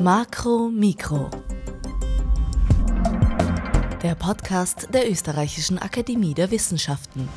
Makro Mikro. Der Podcast der Österreichischen Akademie der Wissenschaften.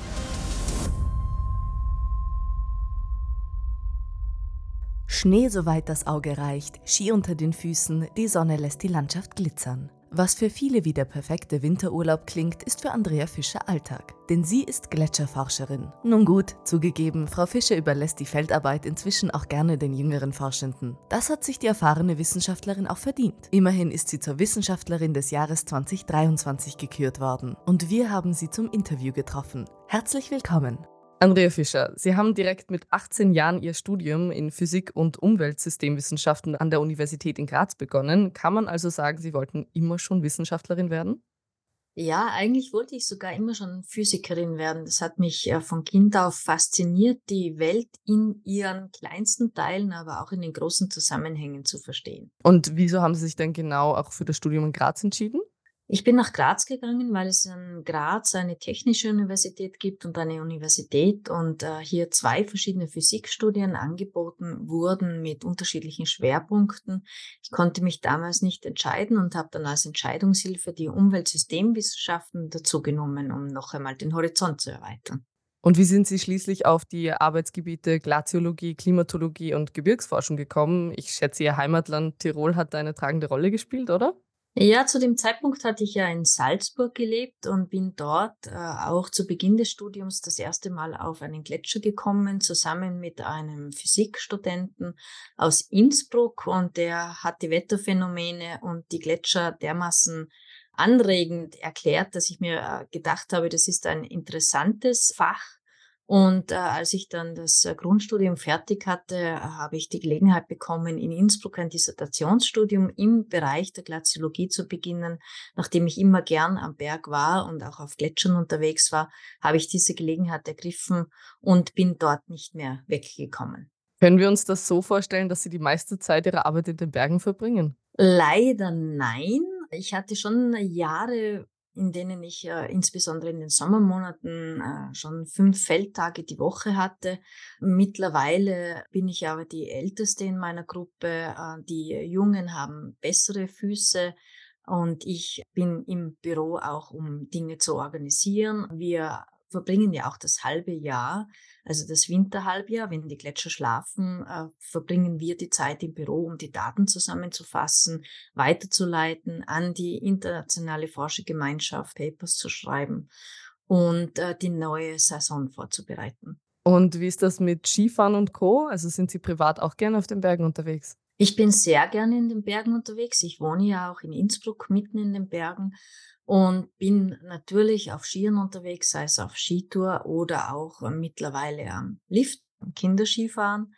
Schnee soweit das Auge reicht, Ski unter den Füßen, die Sonne lässt die Landschaft glitzern. Was für viele wie der perfekte Winterurlaub klingt, ist für Andrea Fischer Alltag. Denn sie ist Gletscherforscherin. Nun gut, zugegeben, Frau Fischer überlässt die Feldarbeit inzwischen auch gerne den jüngeren Forschenden. Das hat sich die erfahrene Wissenschaftlerin auch verdient. Immerhin ist sie zur Wissenschaftlerin des Jahres 2023 gekürt worden. Und wir haben sie zum Interview getroffen. Herzlich willkommen. Andrea Fischer, Sie haben direkt mit 18 Jahren Ihr Studium in Physik und Umweltsystemwissenschaften an der Universität in Graz begonnen. Kann man also sagen, Sie wollten immer schon Wissenschaftlerin werden? Ja, eigentlich wollte ich sogar immer schon Physikerin werden. Das hat mich äh, von Kind auf fasziniert, die Welt in ihren kleinsten Teilen, aber auch in den großen Zusammenhängen zu verstehen. Und wieso haben Sie sich denn genau auch für das Studium in Graz entschieden? Ich bin nach Graz gegangen, weil es in Graz eine technische Universität gibt und eine Universität und äh, hier zwei verschiedene Physikstudien angeboten wurden mit unterschiedlichen Schwerpunkten. Ich konnte mich damals nicht entscheiden und habe dann als Entscheidungshilfe die Umweltsystemwissenschaften dazugenommen, um noch einmal den Horizont zu erweitern. Und wie sind Sie schließlich auf die Arbeitsgebiete Glaziologie, Klimatologie und Gebirgsforschung gekommen? Ich schätze, Ihr Heimatland Tirol hat da eine tragende Rolle gespielt, oder? Ja, zu dem Zeitpunkt hatte ich ja in Salzburg gelebt und bin dort äh, auch zu Beginn des Studiums das erste Mal auf einen Gletscher gekommen, zusammen mit einem Physikstudenten aus Innsbruck und der hat die Wetterphänomene und die Gletscher dermaßen anregend erklärt, dass ich mir äh, gedacht habe, das ist ein interessantes Fach und äh, als ich dann das äh, Grundstudium fertig hatte, äh, habe ich die Gelegenheit bekommen, in Innsbruck ein Dissertationsstudium im Bereich der Glaziologie zu beginnen. Nachdem ich immer gern am Berg war und auch auf Gletschern unterwegs war, habe ich diese Gelegenheit ergriffen und bin dort nicht mehr weggekommen. Können wir uns das so vorstellen, dass Sie die meiste Zeit Ihrer Arbeit in den Bergen verbringen? Leider nein. Ich hatte schon Jahre in denen ich äh, insbesondere in den Sommermonaten äh, schon fünf Feldtage die Woche hatte. Mittlerweile bin ich aber die Älteste in meiner Gruppe. Äh, die Jungen haben bessere Füße. Und ich bin im Büro auch, um Dinge zu organisieren. Wir verbringen ja auch das halbe Jahr, also das Winterhalbjahr, wenn die Gletscher schlafen, äh, verbringen wir die Zeit im Büro, um die Daten zusammenzufassen, weiterzuleiten, an die internationale Forschergemeinschaft Papers zu schreiben und äh, die neue Saison vorzubereiten. Und wie ist das mit Skifahren und Co? Also sind Sie privat auch gerne auf den Bergen unterwegs? Ich bin sehr gerne in den Bergen unterwegs. Ich wohne ja auch in Innsbruck mitten in den Bergen und bin natürlich auf Skiern unterwegs, sei es auf Skitour oder auch äh, mittlerweile am Lift, am Kinderskifahren.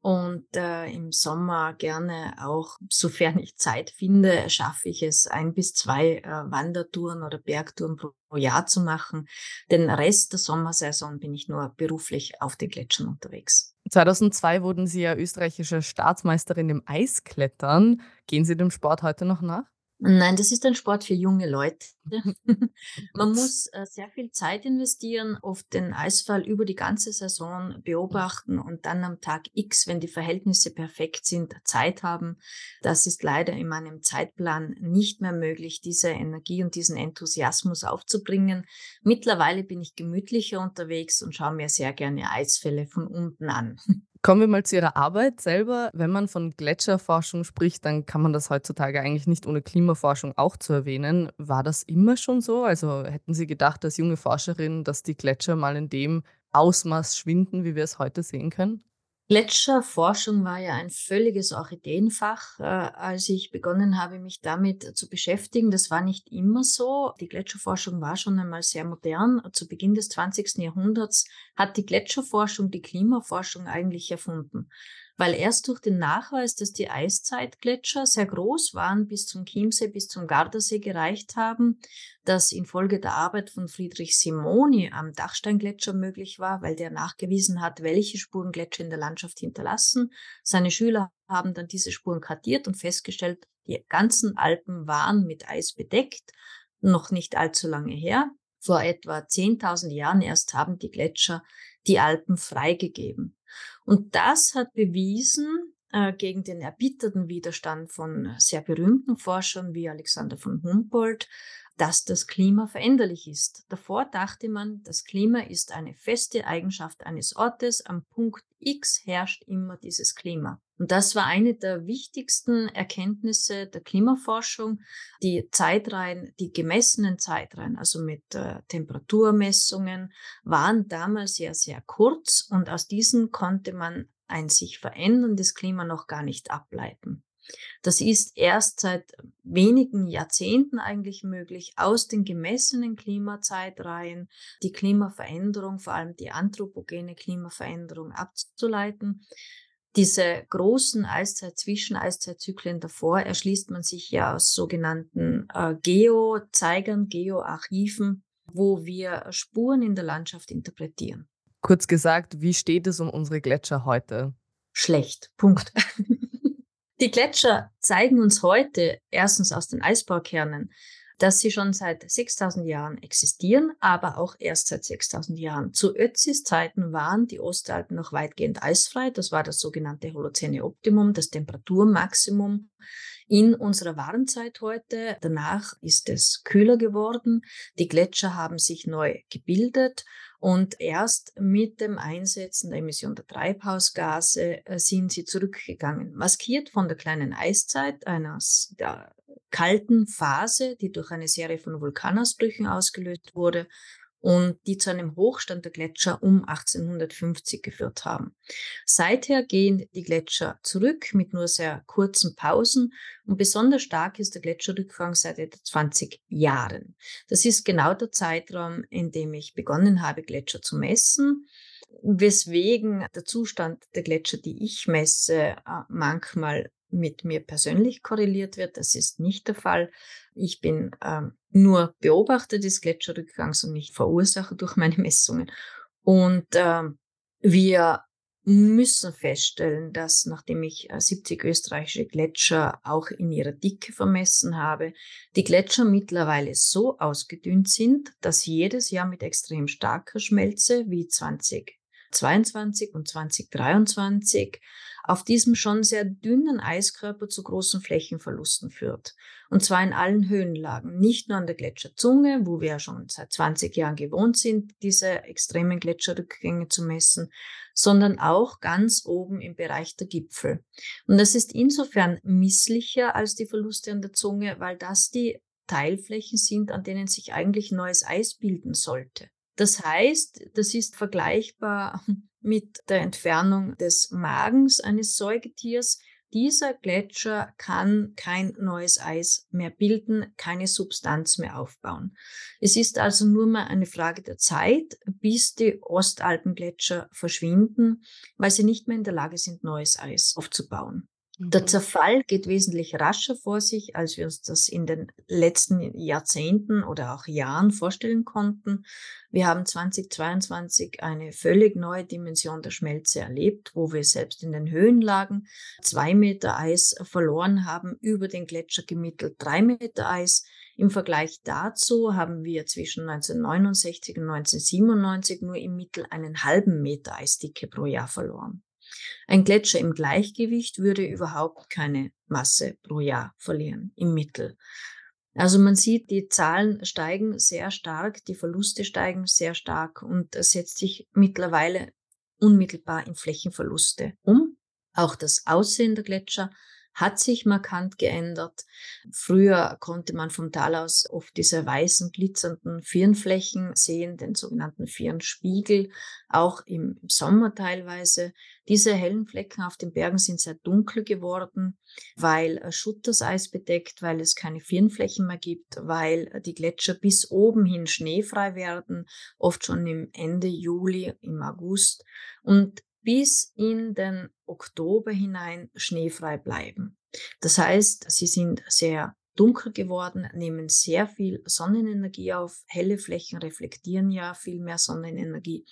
Und äh, im Sommer gerne auch, sofern ich Zeit finde, schaffe ich es, ein bis zwei äh, Wandertouren oder Bergtouren pro Jahr zu machen. Den Rest der Sommersaison bin ich nur beruflich auf den Gletschern unterwegs. 2002 wurden Sie ja österreichische Staatsmeisterin im Eisklettern. Gehen Sie dem Sport heute noch nach? Nein, das ist ein Sport für junge Leute. Man muss äh, sehr viel Zeit investieren, oft den Eisfall über die ganze Saison beobachten und dann am Tag X, wenn die Verhältnisse perfekt sind, Zeit haben. Das ist leider in meinem Zeitplan nicht mehr möglich, diese Energie und diesen Enthusiasmus aufzubringen. Mittlerweile bin ich gemütlicher unterwegs und schaue mir sehr gerne Eisfälle von unten an. Kommen wir mal zu Ihrer Arbeit selber. Wenn man von Gletscherforschung spricht, dann kann man das heutzutage eigentlich nicht ohne Klimaforschung auch zu erwähnen. War das immer schon so? Also hätten Sie gedacht als junge Forscherin, dass die Gletscher mal in dem Ausmaß schwinden, wie wir es heute sehen können? Gletscherforschung war ja ein völliges Orchideenfach, äh, als ich begonnen habe, mich damit zu beschäftigen. Das war nicht immer so. Die Gletscherforschung war schon einmal sehr modern. Zu Beginn des 20. Jahrhunderts hat die Gletscherforschung die Klimaforschung eigentlich erfunden weil erst durch den Nachweis, dass die Eiszeitgletscher sehr groß waren, bis zum Chiemsee, bis zum Gardasee gereicht haben, das infolge der Arbeit von Friedrich Simoni am Dachsteingletscher möglich war, weil der nachgewiesen hat, welche Spuren Gletscher in der Landschaft hinterlassen. Seine Schüler haben dann diese Spuren kartiert und festgestellt, die ganzen Alpen waren mit Eis bedeckt, noch nicht allzu lange her. Vor etwa 10.000 Jahren erst haben die Gletscher die Alpen freigegeben. Und das hat bewiesen, äh, gegen den erbitterten Widerstand von sehr berühmten Forschern wie Alexander von Humboldt, dass das Klima veränderlich ist. Davor dachte man, das Klima ist eine feste Eigenschaft eines Ortes. Am Punkt X herrscht immer dieses Klima. Und das war eine der wichtigsten Erkenntnisse der Klimaforschung. Die Zeitreihen, die gemessenen Zeitreihen, also mit äh, Temperaturmessungen, waren damals sehr, sehr kurz und aus diesen konnte man ein sich veränderndes Klima noch gar nicht ableiten. Das ist erst seit wenigen Jahrzehnten eigentlich möglich, aus den gemessenen Klimazeitreihen die Klimaveränderung, vor allem die anthropogene Klimaveränderung abzuleiten. Diese großen Eiszeit-Zwischeneiszeitzyklen davor erschließt man sich ja aus sogenannten äh, Geozeigern, Geoarchiven, wo wir Spuren in der Landschaft interpretieren. Kurz gesagt, wie steht es um unsere Gletscher heute? Schlecht. Punkt. Die Gletscher zeigen uns heute erstens aus den Eisbaukernen, dass sie schon seit 6000 Jahren existieren, aber auch erst seit 6000 Jahren. Zu Ötzis Zeiten waren die Ostalpen noch weitgehend eisfrei. Das war das sogenannte Holozäne Optimum, das Temperaturmaximum in unserer Warmzeit heute. Danach ist es kühler geworden. Die Gletscher haben sich neu gebildet und erst mit dem Einsetzen der Emission der Treibhausgase äh, sind sie zurückgegangen. Maskiert von der kleinen Eiszeit, einer der kalten Phase, die durch eine Serie von Vulkanausbrüchen ausgelöst wurde und die zu einem Hochstand der Gletscher um 1850 geführt haben. Seither gehen die Gletscher zurück mit nur sehr kurzen Pausen und besonders stark ist der Gletscherrückgang seit etwa 20 Jahren. Das ist genau der Zeitraum, in dem ich begonnen habe, Gletscher zu messen weswegen der Zustand der Gletscher, die ich messe, äh, manchmal mit mir persönlich korreliert wird. Das ist nicht der Fall. Ich bin ähm, nur Beobachter des Gletscherrückgangs und nicht Verursacher durch meine Messungen. Und ähm, wir müssen feststellen, dass nachdem ich 70 äh, österreichische Gletscher auch in ihrer Dicke vermessen habe, die Gletscher mittlerweile so ausgedünnt sind, dass jedes Jahr mit extrem starker Schmelze wie 2022 und 2023 auf diesem schon sehr dünnen Eiskörper zu großen Flächenverlusten führt. Und zwar in allen Höhenlagen, nicht nur an der Gletscherzunge, wo wir ja schon seit 20 Jahren gewohnt sind, diese extremen Gletscherrückgänge zu messen, sondern auch ganz oben im Bereich der Gipfel. Und das ist insofern misslicher als die Verluste an der Zunge, weil das die Teilflächen sind, an denen sich eigentlich neues Eis bilden sollte. Das heißt, das ist vergleichbar mit der Entfernung des Magens eines Säugetiers. Dieser Gletscher kann kein neues Eis mehr bilden, keine Substanz mehr aufbauen. Es ist also nur mal eine Frage der Zeit, bis die Ostalpengletscher verschwinden, weil sie nicht mehr in der Lage sind, neues Eis aufzubauen. Der mhm. Zerfall geht wesentlich rascher vor sich, als wir uns das in den letzten Jahrzehnten oder auch Jahren vorstellen konnten. Wir haben 2022 eine völlig neue Dimension der Schmelze erlebt, wo wir selbst in den Höhenlagen zwei Meter Eis verloren haben, über den Gletscher gemittelt drei Meter Eis. Im Vergleich dazu haben wir zwischen 1969 und 1997 nur im Mittel einen halben Meter Eisdicke pro Jahr verloren. Ein Gletscher im Gleichgewicht würde überhaupt keine Masse pro Jahr verlieren, im Mittel. Also man sieht, die Zahlen steigen sehr stark, die Verluste steigen sehr stark und es setzt sich mittlerweile unmittelbar in Flächenverluste um. Auch das Aussehen der Gletscher hat sich markant geändert. Früher konnte man vom Tal aus oft diese weißen, glitzernden Firnflächen sehen, den sogenannten Firnspiegel, auch im Sommer teilweise. Diese hellen Flecken auf den Bergen sind sehr dunkel geworden, weil Schutt das Eis bedeckt, weil es keine Firnflächen mehr gibt, weil die Gletscher bis oben hin schneefrei werden, oft schon im Ende Juli, im August. Und bis in den Oktober hinein schneefrei bleiben. Das heißt, sie sind sehr dunkel geworden, nehmen sehr viel Sonnenenergie auf. Helle Flächen reflektieren ja viel mehr Sonnenenergie.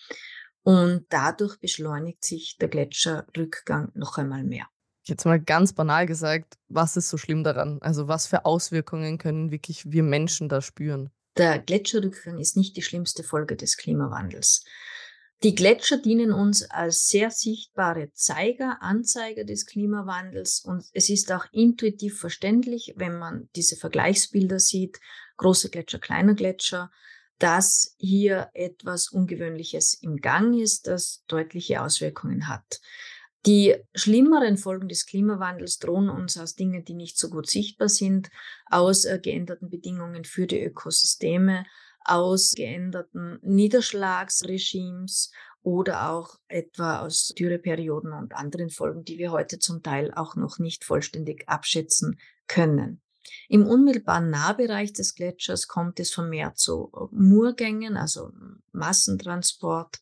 Und dadurch beschleunigt sich der Gletscherrückgang noch einmal mehr. Jetzt mal ganz banal gesagt, was ist so schlimm daran? Also was für Auswirkungen können wirklich wir Menschen da spüren? Der Gletscherrückgang ist nicht die schlimmste Folge des Klimawandels. Die Gletscher dienen uns als sehr sichtbare Zeiger, Anzeiger des Klimawandels und es ist auch intuitiv verständlich, wenn man diese Vergleichsbilder sieht, große Gletscher, kleiner Gletscher, dass hier etwas Ungewöhnliches im Gang ist, das deutliche Auswirkungen hat. Die schlimmeren Folgen des Klimawandels drohen uns aus Dingen, die nicht so gut sichtbar sind, aus äh, geänderten Bedingungen für die Ökosysteme, aus geänderten Niederschlagsregimes oder auch etwa aus Dürreperioden und anderen Folgen, die wir heute zum Teil auch noch nicht vollständig abschätzen können. Im unmittelbaren Nahbereich des Gletschers kommt es vermehrt zu Murgängen, also Massentransport,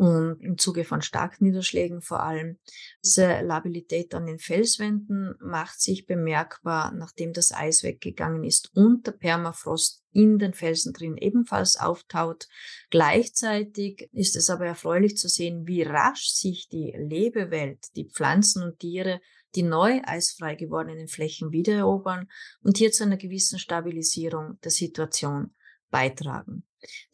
und im Zuge von Starkniederschlägen vor allem. Diese Labilität an den Felswänden macht sich bemerkbar, nachdem das Eis weggegangen ist und der Permafrost in den Felsen drin ebenfalls auftaut. Gleichzeitig ist es aber erfreulich zu sehen, wie rasch sich die Lebewelt, die Pflanzen und Tiere die neu eisfrei gewordenen Flächen wiedererobern und hier zu einer gewissen Stabilisierung der Situation beitragen.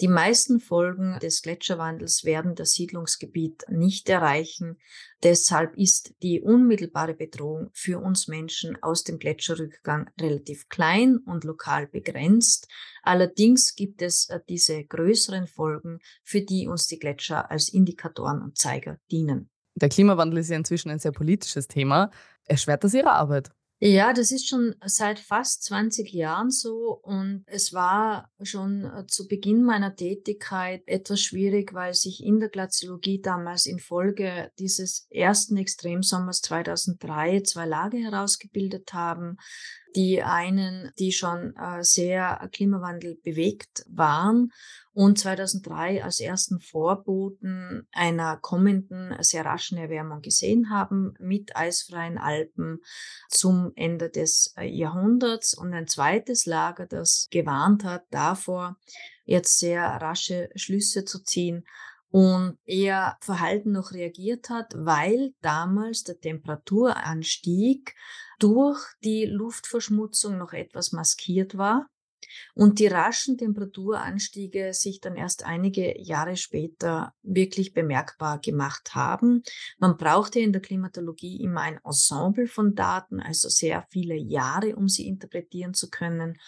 Die meisten Folgen des Gletscherwandels werden das Siedlungsgebiet nicht erreichen. Deshalb ist die unmittelbare Bedrohung für uns Menschen aus dem Gletscherrückgang relativ klein und lokal begrenzt. Allerdings gibt es äh, diese größeren Folgen, für die uns die Gletscher als Indikatoren und Zeiger dienen. Der Klimawandel ist ja inzwischen ein sehr politisches Thema. Erschwert das Ihre Arbeit? Ja, das ist schon seit fast 20 Jahren so und es war schon äh, zu Beginn meiner Tätigkeit etwas schwierig, weil sich in der Glaziologie damals infolge dieses ersten Extremsommers 2003 zwei Lager herausgebildet haben. Die einen, die schon äh, sehr Klimawandel bewegt waren und 2003 als ersten Vorboten einer kommenden sehr raschen Erwärmung gesehen haben mit eisfreien Alpen zum Ende des äh, Jahrhunderts und ein zweites Lager, das gewarnt hat davor, jetzt sehr rasche Schlüsse zu ziehen und eher verhalten noch reagiert hat, weil damals der Temperaturanstieg durch die Luftverschmutzung noch etwas maskiert war und die raschen Temperaturanstiege sich dann erst einige Jahre später wirklich bemerkbar gemacht haben. Man brauchte in der Klimatologie immer ein Ensemble von Daten, also sehr viele Jahre, um sie interpretieren zu können.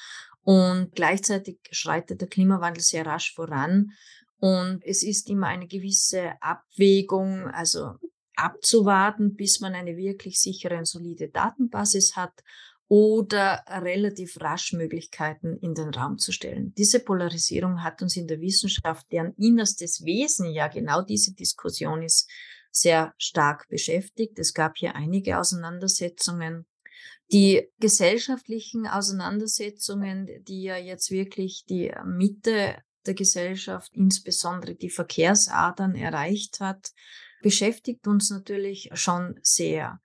Und gleichzeitig schreitet der Klimawandel sehr rasch voran. Und es ist immer eine gewisse Abwägung, also abzuwarten, bis man eine wirklich sichere und solide Datenbasis hat oder relativ rasch Möglichkeiten in den Raum zu stellen. Diese Polarisierung hat uns in der Wissenschaft, deren innerstes Wesen ja genau diese Diskussion ist, sehr stark beschäftigt. Es gab hier einige Auseinandersetzungen. Die gesellschaftlichen Auseinandersetzungen, die ja jetzt wirklich die Mitte der Gesellschaft, insbesondere die Verkehrsadern erreicht hat, beschäftigt uns natürlich schon sehr.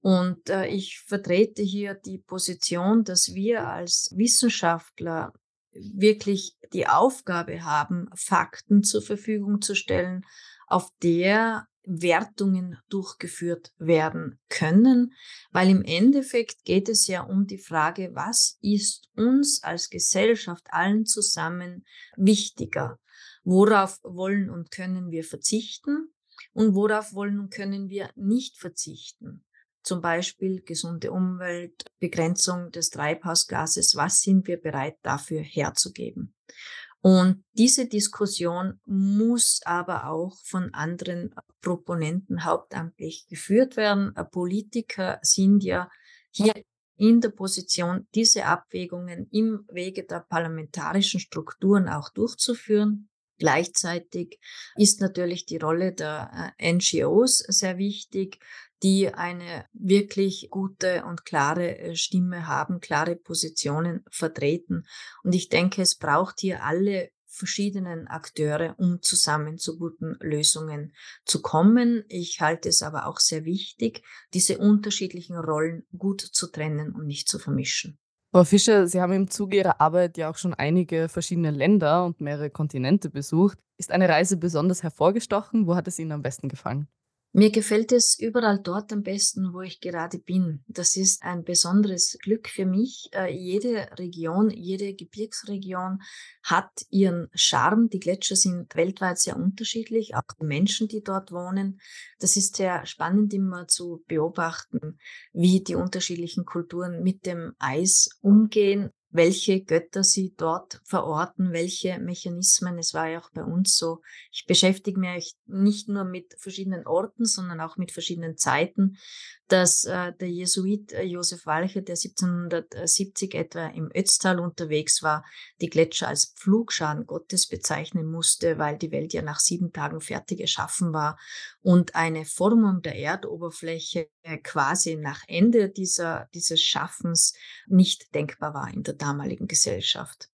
Und äh, ich vertrete hier die Position, dass wir als Wissenschaftler wirklich die Aufgabe haben, Fakten zur Verfügung zu stellen, auf der Wertungen durchgeführt werden können, weil im Endeffekt geht es ja um die Frage, was ist uns als Gesellschaft allen zusammen wichtiger? Worauf wollen und können wir verzichten und worauf wollen und können wir nicht verzichten? Zum Beispiel gesunde Umwelt, Begrenzung des Treibhausgases, was sind wir bereit dafür herzugeben? Und diese Diskussion muss aber auch von anderen Proponenten hauptamtlich geführt werden. Politiker sind ja hier in der Position, diese Abwägungen im Wege der parlamentarischen Strukturen auch durchzuführen. Gleichzeitig ist natürlich die Rolle der äh, NGOs sehr wichtig, die eine wirklich gute und klare äh, Stimme haben, klare Positionen vertreten. Und ich denke, es braucht hier alle verschiedenen Akteure, um zusammen zu guten Lösungen zu kommen. Ich halte es aber auch sehr wichtig, diese unterschiedlichen Rollen gut zu trennen und nicht zu vermischen. Frau Fischer, Sie haben im Zuge Ihrer Arbeit ja auch schon einige verschiedene Länder und mehrere Kontinente besucht. Ist eine Reise besonders hervorgestochen? Wo hat es Ihnen am besten gefallen? Mir gefällt es überall dort am besten, wo ich gerade bin. Das ist ein besonderes Glück für mich. Äh, jede Region, jede Gebirgsregion hat ihren Charme. Die Gletscher sind weltweit sehr unterschiedlich, auch die Menschen, die dort wohnen. Das ist sehr spannend immer zu beobachten, wie die unterschiedlichen Kulturen mit dem Eis umgehen welche Götter sie dort verorten, welche Mechanismen. Es war ja auch bei uns so. Ich beschäftige mich nicht nur mit verschiedenen Orten, sondern auch mit verschiedenen Zeiten dass äh, der Jesuit äh, Josef Walcher, der 1770 etwa im Ötztal unterwegs war, die Gletscher als Pflugschaden Gottes bezeichnen musste, weil die Welt ja nach sieben Tagen fertig erschaffen war und eine Formung der Erdoberfläche äh, quasi nach Ende dieser, dieses Schaffens nicht denkbar war in der damaligen Gesellschaft.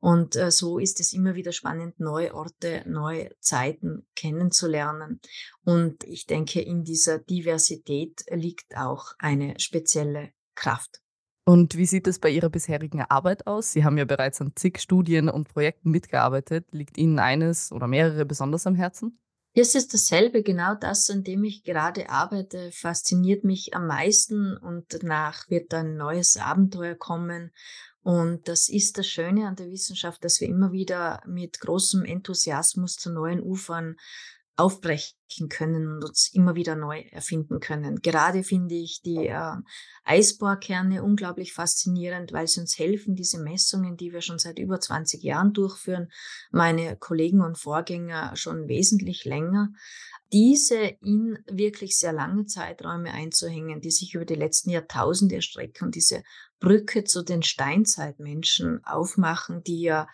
Und äh, so ist es immer wieder spannend, neue Orte, neue Zeiten kennenzulernen. Und ich denke, in dieser Diversität liegt auch eine spezielle Kraft. Und wie sieht es bei Ihrer bisherigen Arbeit aus? Sie haben ja bereits an zig Studien und Projekten mitgearbeitet. Liegt Ihnen eines oder mehrere besonders am Herzen? Es ist dasselbe, genau das, an dem ich gerade arbeite, fasziniert mich am meisten und danach wird ein neues Abenteuer kommen und das ist das Schöne an der Wissenschaft, dass wir immer wieder mit großem Enthusiasmus zu neuen Ufern aufbrechen können und uns immer wieder neu erfinden können. Gerade finde ich die äh, Eisbohrkerne unglaublich faszinierend, weil sie uns helfen, diese Messungen, die wir schon seit über 20 Jahren durchführen, meine Kollegen und Vorgänger schon wesentlich länger, diese in wirklich sehr lange Zeiträume einzuhängen, die sich über die letzten Jahrtausende erstrecken, diese Brücke zu den Steinzeitmenschen aufmachen, die ja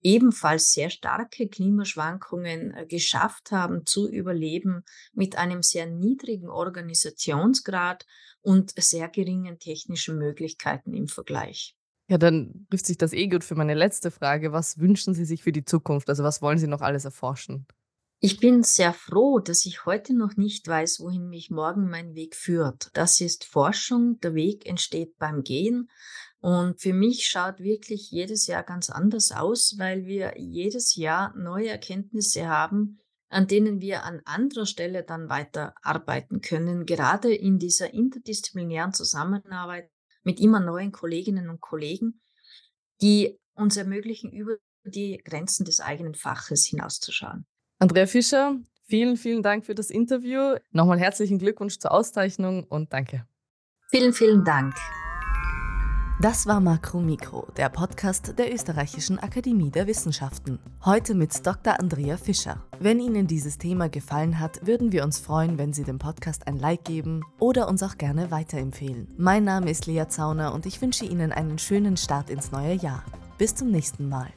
ebenfalls sehr starke Klimaschwankungen äh, geschafft haben zu überleben mit einem sehr niedrigen Organisationsgrad und sehr geringen technischen Möglichkeiten im Vergleich. Ja, dann trifft sich das eh gut für meine letzte Frage. Was wünschen Sie sich für die Zukunft? Also was wollen Sie noch alles erforschen? Ich bin sehr froh, dass ich heute noch nicht weiß, wohin mich morgen mein Weg führt. Das ist Forschung. Der Weg entsteht beim Gehen. Und für mich schaut wirklich jedes Jahr ganz anders aus, weil wir jedes Jahr neue Erkenntnisse haben, an denen wir an anderer Stelle dann weiter arbeiten können, gerade in dieser interdisziplinären Zusammenarbeit mit immer neuen Kolleginnen und Kollegen, die uns ermöglichen, über die Grenzen des eigenen Faches hinauszuschauen. Andrea Fischer, vielen, vielen Dank für das Interview. Nochmal herzlichen Glückwunsch zur Auszeichnung und danke. Vielen, vielen Dank. Das war Makro Mikro, der Podcast der Österreichischen Akademie der Wissenschaften. Heute mit Dr. Andrea Fischer. Wenn Ihnen dieses Thema gefallen hat, würden wir uns freuen, wenn Sie dem Podcast ein Like geben oder uns auch gerne weiterempfehlen. Mein Name ist Lea Zauner und ich wünsche Ihnen einen schönen Start ins neue Jahr. Bis zum nächsten Mal.